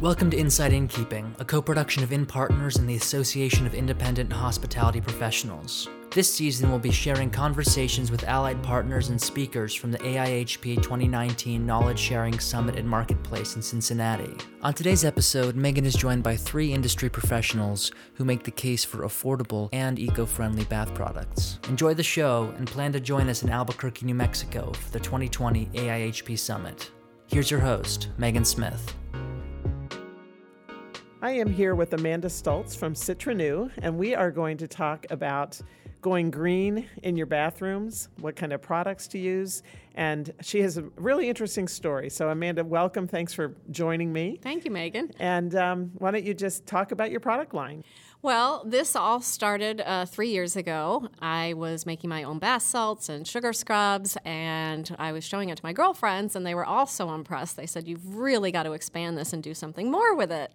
Welcome to Inside Innkeeping, a co production of In Partners and the Association of Independent Hospitality Professionals. This season, we'll be sharing conversations with allied partners and speakers from the AIHP 2019 Knowledge Sharing Summit and Marketplace in Cincinnati. On today's episode, Megan is joined by three industry professionals who make the case for affordable and eco friendly bath products. Enjoy the show and plan to join us in Albuquerque, New Mexico for the 2020 AIHP Summit. Here's your host, Megan Smith. I am here with Amanda Stultz from Citrenew, and we are going to talk about going green in your bathrooms, what kind of products to use, and she has a really interesting story. So, Amanda, welcome. Thanks for joining me. Thank you, Megan. And um, why don't you just talk about your product line? Well, this all started uh, three years ago. I was making my own bath salts and sugar scrubs, and I was showing it to my girlfriends, and they were all so impressed. They said, You've really got to expand this and do something more with it.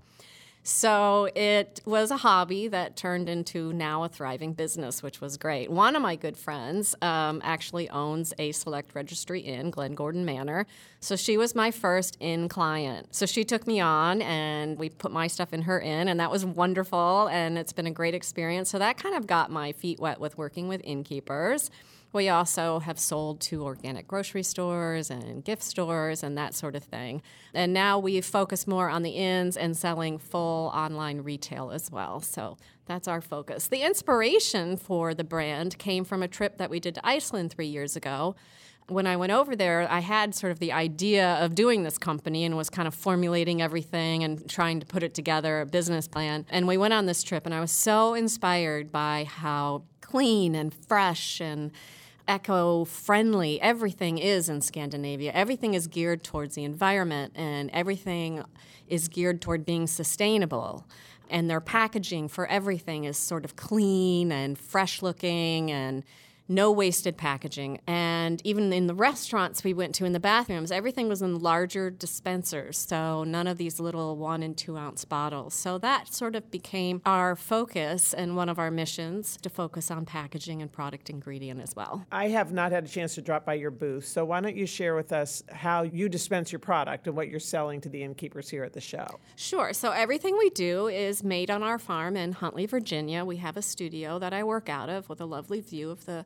So it was a hobby that turned into now a thriving business, which was great. One of my good friends um, actually owns a select registry in Glen Gordon Manor. So she was my first inn client. So she took me on and we put my stuff in her inn, and that was wonderful. And it's been a great experience. So that kind of got my feet wet with working with innkeepers. We also have sold to organic grocery stores and gift stores and that sort of thing. And now we focus more on the inns and selling full online retail as well. So that's our focus. The inspiration for the brand came from a trip that we did to Iceland three years ago when I went over there, I had sort of the idea of doing this company and was kind of formulating everything and trying to put it together, a business plan. And we went on this trip, and I was so inspired by how clean and fresh and eco friendly everything is in Scandinavia. Everything is geared towards the environment and everything is geared toward being sustainable. And their packaging for everything is sort of clean and fresh looking and no wasted packaging. And even in the restaurants we went to in the bathrooms, everything was in larger dispensers. So none of these little one and two ounce bottles. So that sort of became our focus and one of our missions to focus on packaging and product ingredient as well. I have not had a chance to drop by your booth. So why don't you share with us how you dispense your product and what you're selling to the innkeepers here at the show? Sure. So everything we do is made on our farm in Huntly, Virginia. We have a studio that I work out of with a lovely view of the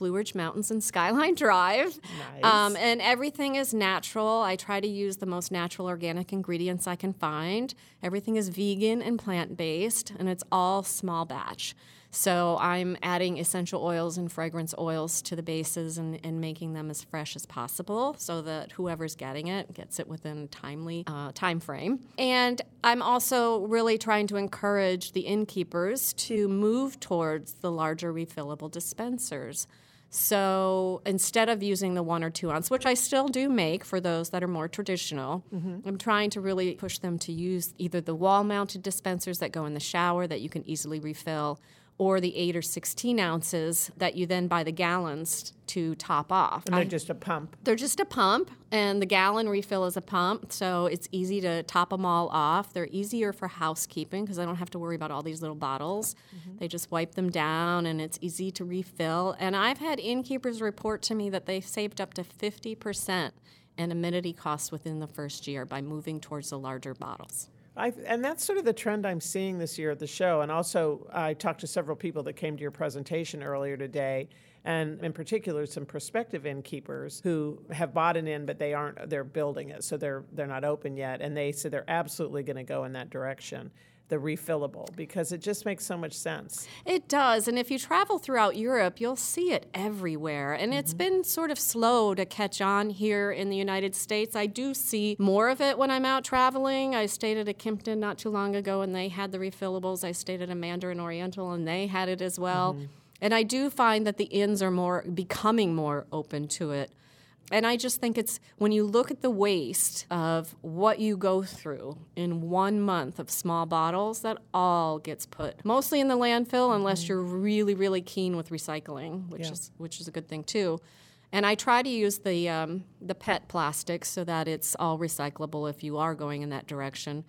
Blue Ridge Mountains and Skyline Drive. Nice. Um, and everything is natural. I try to use the most natural organic ingredients I can find. Everything is vegan and plant based, and it's all small batch. So I'm adding essential oils and fragrance oils to the bases and, and making them as fresh as possible so that whoever's getting it gets it within a timely uh, time frame. And I'm also really trying to encourage the innkeepers to move towards the larger refillable dispensers. So instead of using the one or two ounce, which I still do make for those that are more traditional, mm-hmm. I'm trying to really push them to use either the wall mounted dispensers that go in the shower that you can easily refill or the 8 or 16 ounces that you then buy the gallons to top off. And they're I, just a pump. They're just a pump, and the gallon refill is a pump, so it's easy to top them all off. They're easier for housekeeping because I don't have to worry about all these little bottles. Mm-hmm. They just wipe them down, and it's easy to refill. And I've had innkeepers report to me that they've saved up to 50% in amenity costs within the first year by moving towards the larger bottles. I, and that's sort of the trend I'm seeing this year at the show. And also, I talked to several people that came to your presentation earlier today, and in particular, some prospective innkeepers who have bought an inn, but they aren't. They're building it, so they're they're not open yet. And they said they're absolutely going to go in that direction the refillable because it just makes so much sense. It does. And if you travel throughout Europe, you'll see it everywhere. And mm-hmm. it's been sort of slow to catch on here in the United States. I do see more of it when I'm out traveling. I stayed at a Kimpton not too long ago and they had the refillables. I stayed at a Mandarin Oriental and they had it as well. Mm-hmm. And I do find that the inns are more becoming more open to it. And I just think it's when you look at the waste of what you go through in one month of small bottles, that all gets put mostly in the landfill unless mm-hmm. you're really, really keen with recycling, which yeah. is which is a good thing too. And I try to use the um, the PET plastics so that it's all recyclable if you are going in that direction.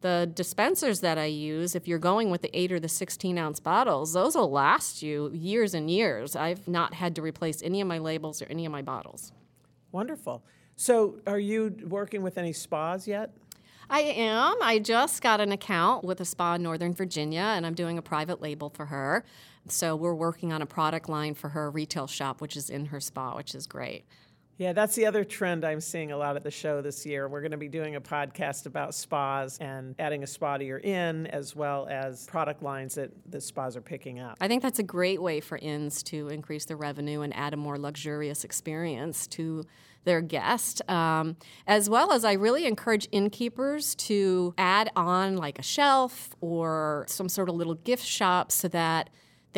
The dispensers that I use, if you're going with the 8 or the 16 ounce bottles, those will last you years and years. I've not had to replace any of my labels or any of my bottles. Wonderful. So, are you working with any spas yet? I am. I just got an account with a spa in Northern Virginia, and I'm doing a private label for her. So we're working on a product line for her retail shop, which is in her spa, which is great. Yeah, that's the other trend I'm seeing a lot at the show this year. We're going to be doing a podcast about spas and adding a spa to your inn, as well as product lines that the spas are picking up. I think that's a great way for inns to increase their revenue and add a more luxurious experience to their guest. Um, as well as, I really encourage innkeepers to add on like a shelf or some sort of little gift shop so that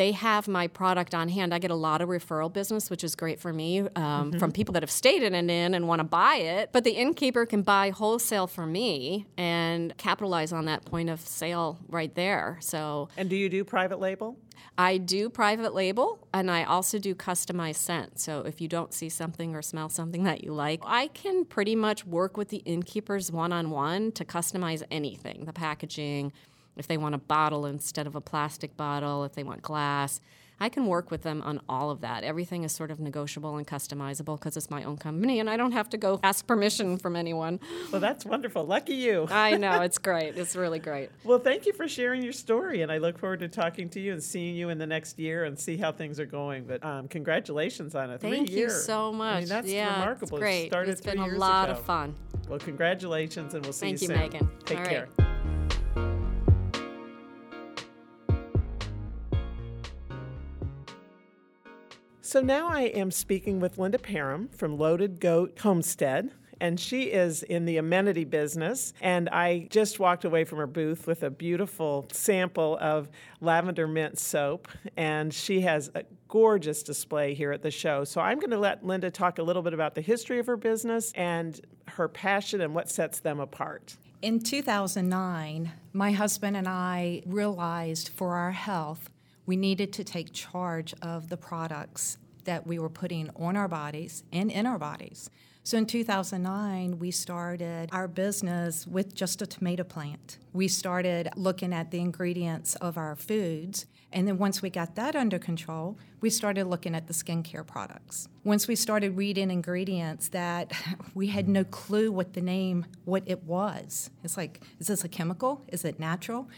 they have my product on hand. I get a lot of referral business, which is great for me um, mm-hmm. from people that have stayed in an inn and want to buy it. But the innkeeper can buy wholesale for me and capitalize on that point of sale right there. So, and do you do private label? I do private label and I also do customized scent. So if you don't see something or smell something that you like, I can pretty much work with the innkeepers one on one to customize anything the packaging, if they want a bottle instead of a plastic bottle, if they want glass. I can work with them on all of that. Everything is sort of negotiable and customizable because it's my own company and I don't have to go ask permission from anyone. Well, that's wonderful. Lucky you. I know. It's great. It's really great. Well, thank you for sharing your story. And I look forward to talking to you and seeing you in the next year and see how things are going. But um, congratulations on it. Thank Three you so much. I mean, that's yeah, remarkable. It's great. It started it's been a lot ago. of fun. Well, congratulations, and we'll see Thank you, you, soon. Thank you, Megan. Take all care. Right. So now I am speaking with Linda Parham from Loaded Goat Homestead and she is in the amenity business. And I just walked away from her booth with a beautiful sample of lavender mint soap, and she has a gorgeous display here at the show. So I'm going to let Linda talk a little bit about the history of her business and her passion and what sets them apart. In 2009, my husband and I realized for our health, we needed to take charge of the products that we were putting on our bodies and in our bodies. So in 2009, we started our business with just a tomato plant. We started looking at the ingredients of our foods. And then once we got that under control, we started looking at the skincare products. Once we started reading ingredients that we had no clue what the name, what it was. It's like, is this a chemical? Is it natural?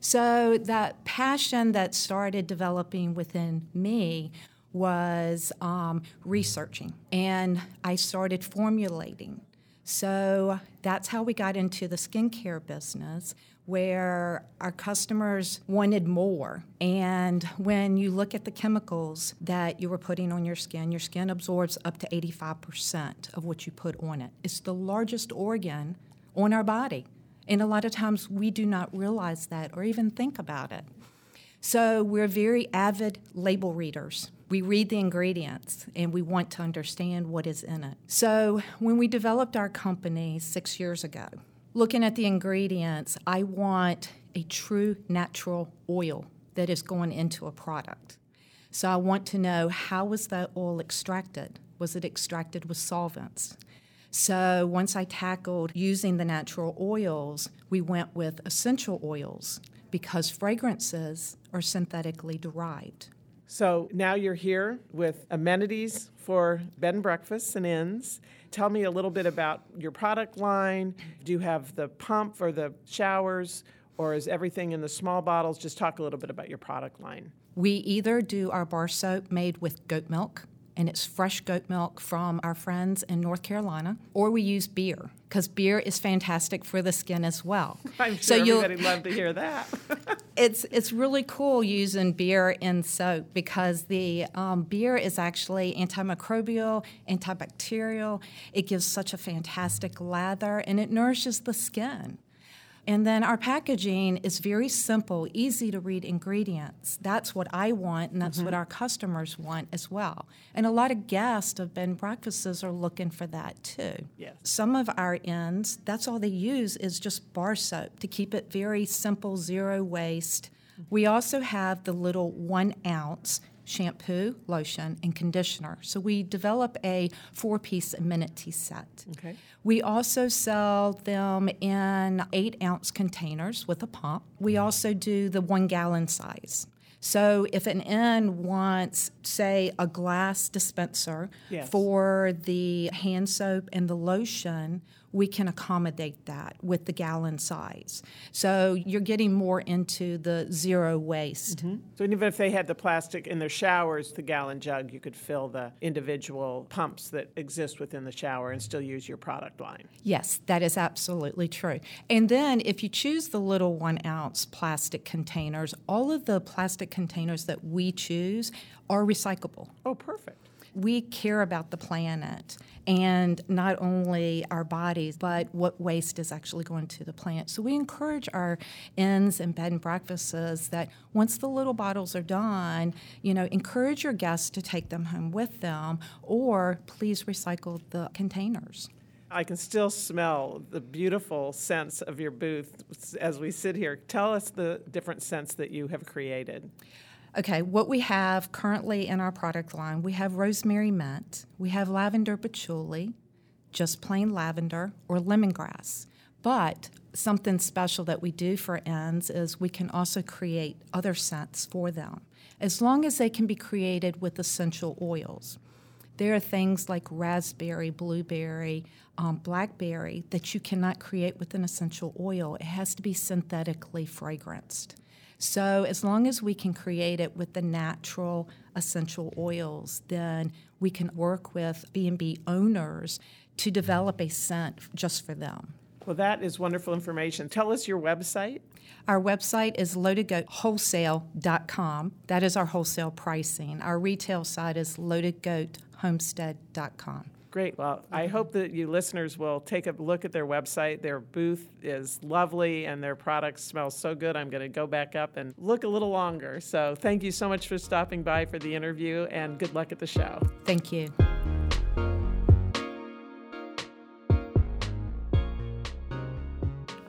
So that passion that started developing within me was um, researching and I started formulating. So that's how we got into the skincare business where our customers wanted more. And when you look at the chemicals that you were putting on your skin, your skin absorbs up to 85% of what you put on it. It's the largest organ on our body. And a lot of times we do not realize that or even think about it. So we're very avid label readers. We read the ingredients and we want to understand what is in it. So when we developed our company six years ago, looking at the ingredients, I want a true natural oil that is going into a product. So I want to know how was that oil extracted? Was it extracted with solvents? So once I tackled using the natural oils, we went with essential oils because fragrances are synthetically derived. So now you're here with amenities for bed and breakfasts and inns. Tell me a little bit about your product line. Do you have the pump for the showers, or is everything in the small bottles? Just talk a little bit about your product line. We either do our bar soap made with goat milk, and it's fresh goat milk from our friends in North Carolina, or we use beer because beer is fantastic for the skin as well. I'm sure so everybody love to hear that. it's it's really cool using beer in soap because the um, beer is actually antimicrobial, antibacterial. It gives such a fantastic lather, and it nourishes the skin. And then our packaging is very simple, easy to read ingredients. That's what I want, and that's mm-hmm. what our customers want as well. And a lot of guests of bed and breakfasts are looking for that too. Yes. Some of our ends, that's all they use is just bar soap to keep it very simple, zero waste. Mm-hmm. We also have the little one ounce shampoo, lotion, and conditioner. So we develop a four piece amenity set. Okay. We also sell them in eight ounce containers with a pump. We also do the one gallon size. So if an inn wants, say, a glass dispenser Yes. for the hand soap and the lotion, we can accommodate that with the gallon size. So you're getting more into the zero waste. Mm-hmm. So even if they had the plastic in their showers, the gallon jug, you could fill the individual pumps that exist within the shower and still use your product line. Yes, that is absolutely true. And then if you choose the little one ounce plastic containers, all of the plastic containers that we choose are recyclable. Oh, perfect. We care about the planet and not only our bodies, but what waste is actually going to the planet. So we encourage our inns and bed and breakfasts that once the little bottles are done, you know, encourage your guests to take them home with them or please recycle the containers. I can still smell the beautiful scents of your booth as we sit here. Tell us the different scents that you have created. Okay, what we have currently in our product line, we have rosemary mint, we have lavender patchouli, just plain lavender, or lemongrass. But something special that we do for ends is we can also create other scents for them, as long as they can be created with essential oils. There are things like raspberry, blueberry, um, blackberry that you cannot create with an essential oil. It has to be synthetically fragranced. So as long as we can create it with the natural essential oils, then we can work with B&B owners to develop a scent just for them. Well, that is wonderful information. Tell us your website. Our website is loadedgoatwholesale.com. That is our wholesale pricing. Our retail site is loadedgoathomestead.com. Great. Well, I mm-hmm. hope that you listeners will take a look at their website. Their booth is lovely and their products smell so good. I'm going to go back up and look a little longer. So, thank you so much for stopping by for the interview and good luck at the show. Thank you.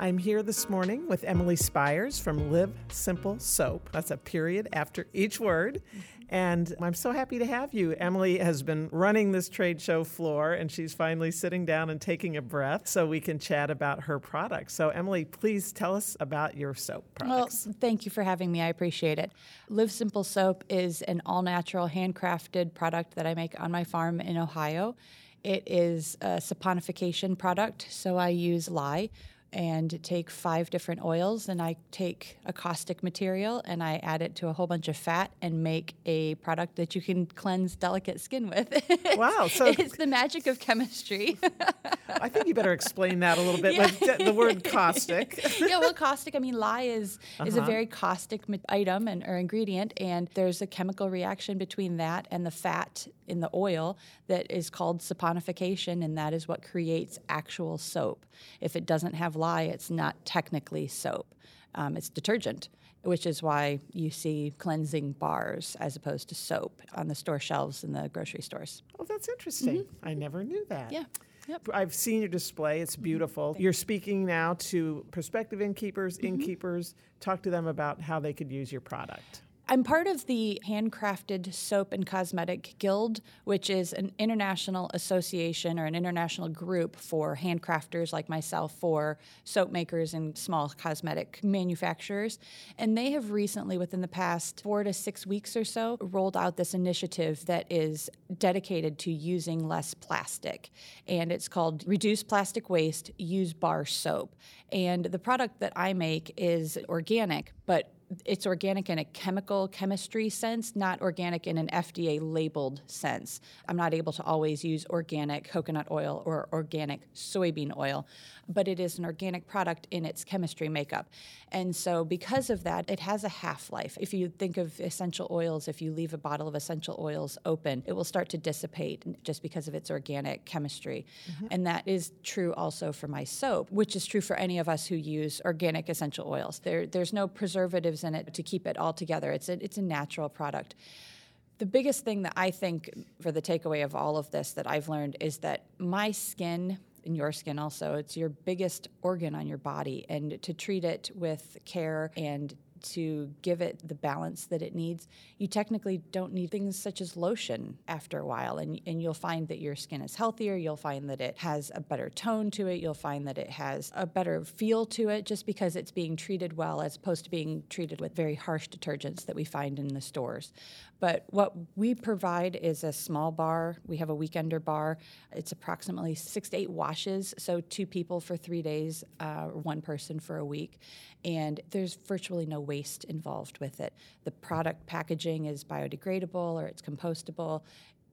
I'm here this morning with Emily Spires from Live Simple Soap. That's a period after each word. And I'm so happy to have you. Emily has been running this trade show floor and she's finally sitting down and taking a breath so we can chat about her products. So, Emily, please tell us about your soap products. Well, thank you for having me. I appreciate it. Live Simple Soap is an all natural, handcrafted product that I make on my farm in Ohio. It is a saponification product, so I use lye and take five different oils and I take a caustic material and I add it to a whole bunch of fat and make a product that you can cleanse delicate skin with. Wow, so- it's the magic of chemistry. I think you better explain that a little bit. Like the- the word caustic. yeah, well, caustic. I mean, lye is is Uh-huh. a very caustic item and or ingredient, and there's a chemical reaction between that and the fat in the oil that is called saponification, and that is what creates actual soap. If it doesn't have lye, it's not technically soap. Um, it's detergent. Which is why you see cleansing bars as opposed to soap on the store shelves in the grocery stores. Oh, that's interesting. I never knew that. Mm-hmm. Yeah. Yep. I've seen your display. It's beautiful. You're speaking now to prospective innkeepers, Mm-hmm. innkeepers. Talk to them about how they could use your product. I'm part of the Handcrafted Soap and Cosmetic Guild, which is an international association or an international group for handcrafters like myself, for soap makers and small cosmetic manufacturers. And they have recently, within the past four to six weeks or so, rolled out this initiative that is dedicated to using less plastic. And it's called Reduce Plastic Waste, Use Bar Soap. And the product that I make is organic, but it's organic in a chemical chemistry sense, not organic in an FDA labeled sense. I'm not able to always use organic coconut oil or organic soybean oil, but it is an organic product in its chemistry makeup. And so, because of that, it has a half life. If you think of essential oils, if you leave a bottle of essential oils open, it will start to dissipate just because of its organic chemistry. Mm-hmm. And that is true also for my soap, which is true for any of us who use organic essential oils. There, there's no preservatives in it to keep it all together. It's a, it's a natural product. The biggest thing that I think for the takeaway of all of this that I've learned is that my skin and your skin also, it's your biggest organ on your body. And to treat it with care and to give it the balance that it needs, you technically don't need things such as lotion after a while. And, and you'll find that your skin is healthier. You'll find that it has a better tone to it. You'll find that it has a better feel to it just because it's being treated well as opposed to being treated with very harsh detergents that we find in the stores. But what we provide is a small bar. We have a weekender bar. It's approximately six to eight washes, so two people for three days, uh, one person for a week. And there's virtually no waste involved with it. The product packaging is biodegradable or it's compostable.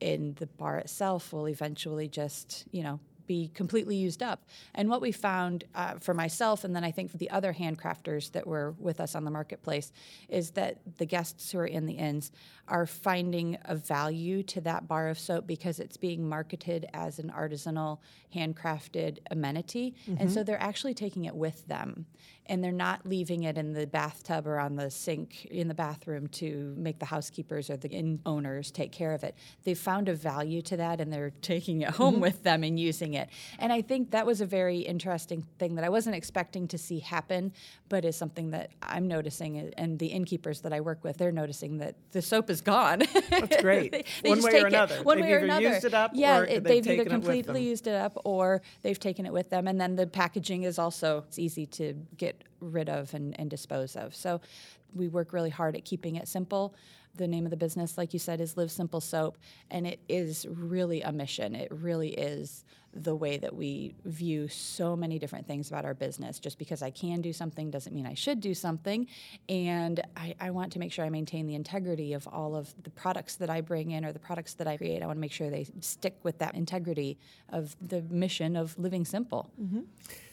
And the bar itself will eventually just, you know, be completely used up. And what we found uh, for myself, and then I think for the other handcrafters that were with us on the marketplace, is that the guests who are in the inns are finding a value to that bar of soap because it's being marketed as an artisanal, handcrafted amenity. Mm-hmm. And so they're actually taking it with them. And they're not leaving it in the bathtub or on the sink in the bathroom to make the housekeepers or the inn owners take care of it. They've found a value to that and they're taking it home mm-hmm. with them and using it. And I think that was a very interesting thing that I wasn't expecting to see happen, but is something that I'm noticing. And the innkeepers that I work with, they're noticing that the soap is gone. That's great. they, they one way or another. It, one they've way or another. used it up yeah, it, they've, they've either completely used it up or they've taken it with them. And then the packaging is also it's easy to get rid of and, and dispose of. So we work really hard at keeping it simple. The name of the business, like you said, is Live Simple Soap, and it is really a mission. It really is the way that we view so many different things about our business. Just because I can do something doesn't mean I should do something. And I, I, want to make sure I maintain the integrity of all of the products that I bring in or the products that I create. I want to make sure they stick with that integrity of the mission of living simple. Mm-hmm.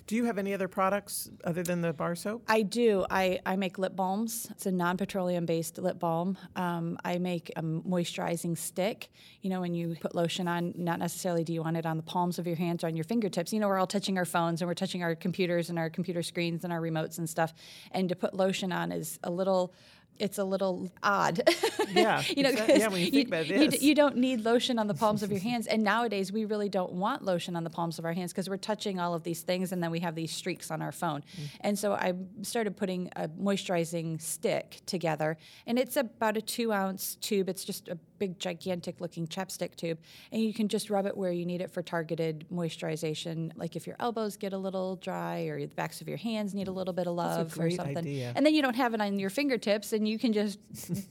Do you have any other products other than the bar soap? I do. I, I make lip balms. It's a non petroleum based lip balm. Um, Um, I make a moisturizing stick. You know, when you put lotion on, not necessarily do you want it on the palms of your hands or on your fingertips. You know, we're all touching our phones and we're touching our computers and our computer screens and our remotes and stuff. And to put lotion on is a little it's a little odd. Yeah, you know, exactly. yeah, when you, you think about this. You, you, don't need lotion on the palms of your hands, and nowadays we really don't want lotion on the palms of our hands because we're touching all of these things, and then we have these streaks on our phone. Mm. And so I started putting a moisturizing stick together, and it's about a two ounce tube. It's just a big, gigantic looking chapstick tube, and you can just rub it where you need it for targeted moisturization. Like if your elbows get a little dry, or the backs of your hands need a little bit of love, or something, idea. and then you don't have it on your fingertips, and you can just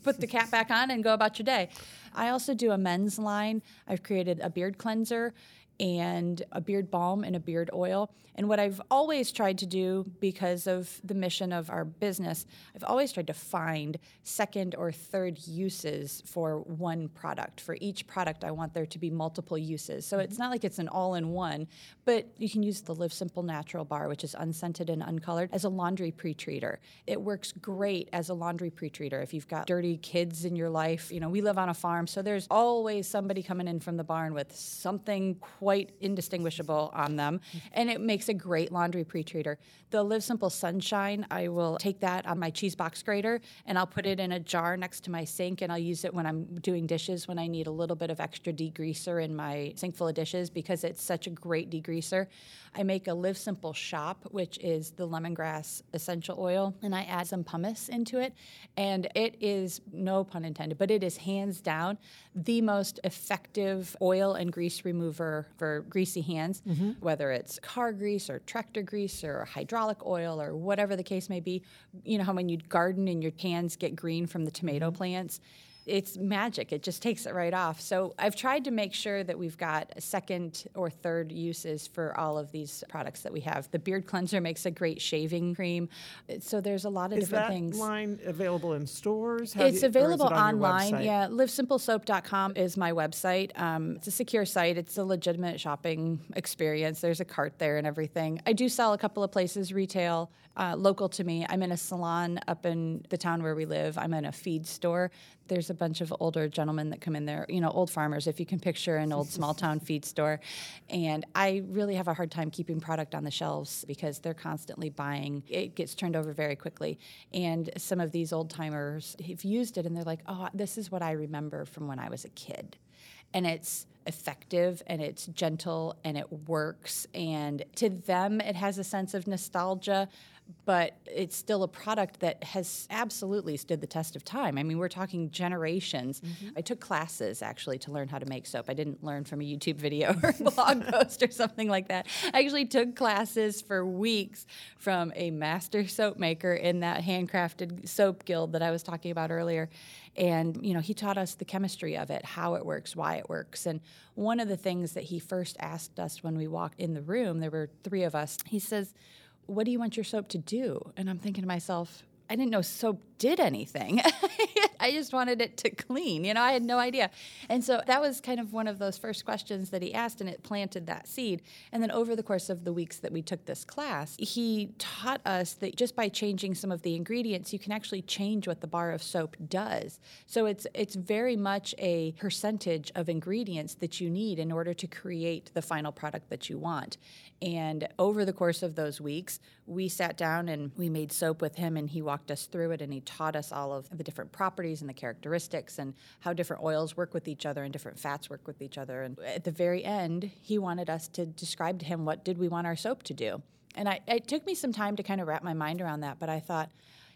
put the cap back on and go about your day. I also do a men's line. I've created a beard cleanser and a beard balm and a beard oil. And what I've always tried to do because of the mission of our business, I've always tried to find second or third uses for one product. For each product, I want there to be multiple uses. So it's not like it's an all in one, but you can use the Live Simple Natural Bar, which is unscented and uncolored, as a laundry pre treater. It works great as a laundry pre treater. If you've got dirty kids in your life, you know, we live on a farm, so there's always somebody coming in from the barn with something quite indistinguishable on them, and it makes a great laundry pre-treater. The Live Simple Sunshine, I will take that on my cheese box grater and I'll put it in a jar next to my sink, and I'll use it when I'm doing dishes when I need a little bit of extra degreaser in my sink full of dishes because it's such a great degreaser. I make a Live Simple Shop, which is the lemongrass essential oil, and I add some pumice into it, and it is no pun intended, but it is hands down the most effective oil and grease remover for greasy hands, mm-hmm. whether it's car grease or tractor grease or hydraulic oil or whatever the case may be. You know how when you garden and your hands get green from the tomato mm-hmm. plants? It's magic. It just takes it right off. So I've tried to make sure that we've got second or third uses for all of these products that we have. The beard cleanser makes a great shaving cream. So there's a lot of is different that things. line available in stores? How it's you, available it on online. Yeah, livesimplesoap.com is my website. Um, it's a secure site. It's a legitimate shopping experience. There's a cart there and everything. I do sell a couple of places retail uh, local to me. I'm in a salon up in the town where we live. I'm in a feed store. There's a bunch of older gentlemen that come in there, you know, old farmers, if you can picture an old small town feed store. And I really have a hard time keeping product on the shelves because they're constantly buying. It gets turned over very quickly. And some of these old timers have used it and they're like, oh, this is what I remember from when I was a kid. And it's effective and it's gentle and it works. And to them, it has a sense of nostalgia but it's still a product that has absolutely stood the test of time. I mean, we're talking generations. Mm-hmm. I took classes actually to learn how to make soap. I didn't learn from a YouTube video or a blog post or something like that. I actually took classes for weeks from a master soap maker in that handcrafted soap guild that I was talking about earlier. And, you know, he taught us the chemistry of it, how it works, why it works. And one of the things that he first asked us when we walked in the room, there were three of us, he says, what do you want your soap to do? And I'm thinking to myself, I didn't know soap did anything. I just wanted it to clean. You know, I had no idea. And so that was kind of one of those first questions that he asked, and it planted that seed. And then over the course of the weeks that we took this class, he taught us that just by changing some of the ingredients, you can actually change what the bar of soap does. So it's it's very much a percentage of ingredients that you need in order to create the final product that you want. And over the course of those weeks, we sat down and we made soap with him, and he walked us through it, and he taught us all of the different properties and the characteristics and how different oils work with each other and different fats work with each other. And at the very end, he wanted us to describe to him what did we want our soap to do. And I, it took me some time to kind of wrap my mind around that, but I thought,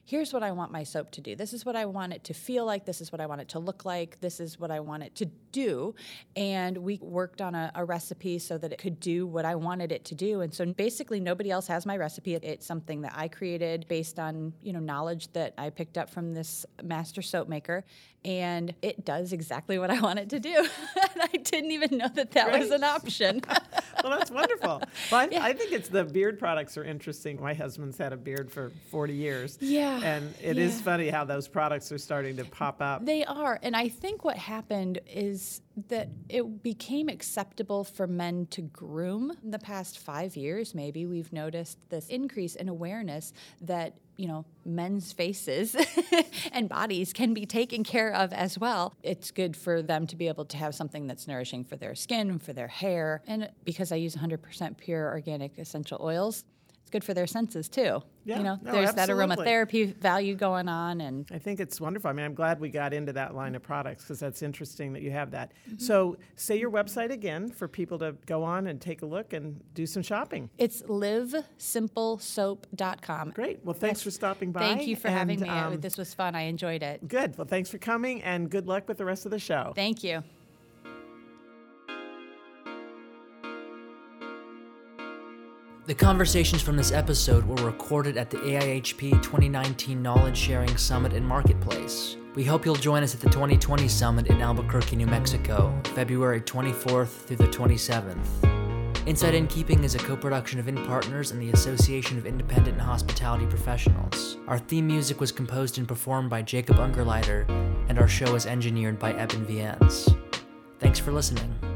here's what I want my soap to do. This is what I want it to feel like. This is what I want it to look like. This is what I want it to do. And we worked on a, a, recipe so that it could do what I wanted it to do. And so basically, nobody else has my recipe. It's something that I created based on you know knowledge that I picked up from this master soap maker. And it does exactly what I want it to do. and I didn't even know that that Great. was an option. well, that's wonderful. Well, I, yeah. I, think it's the beard products are interesting. My husband's had a beard for 40 years. Yeah. And it yeah. is funny how those products are starting to pop up. They are. And I think what happened is that it became acceptable for men to groom. In the past five years, maybe, we've noticed this increase in awareness that you know, men's faces and bodies can be taken care of as well. It's good for them to be able to have something that's nourishing for their skin, for their hair. And because I use 100% pure organic essential oils, it's good for their senses too. Yeah, you know, no, there's absolutely. that aromatherapy value going on, and I think it's wonderful. I mean, I'm glad we got into that line of products because that's interesting that you have that. Mm-hmm. So, say your website again for people to go on and take a look and do some shopping. It's livesimplesoap.com. Great. Well, thanks yes. for stopping by. Thank you for and, having me. Um, this was fun. I enjoyed it. Good. Well, thanks for coming, and good luck with the rest of the show. Thank you. The conversations from this episode were recorded at the AIHP 2019 Knowledge Sharing Summit and Marketplace. We hope you'll join us at the 2020 Summit in Albuquerque, New Mexico, February 24th through the 27th. Inside Innkeeping is a co production of In Partners and the Association of Independent Hospitality Professionals. Our theme music was composed and performed by Jacob Ungerleider, and our show is engineered by Eben Viens. Thanks for listening.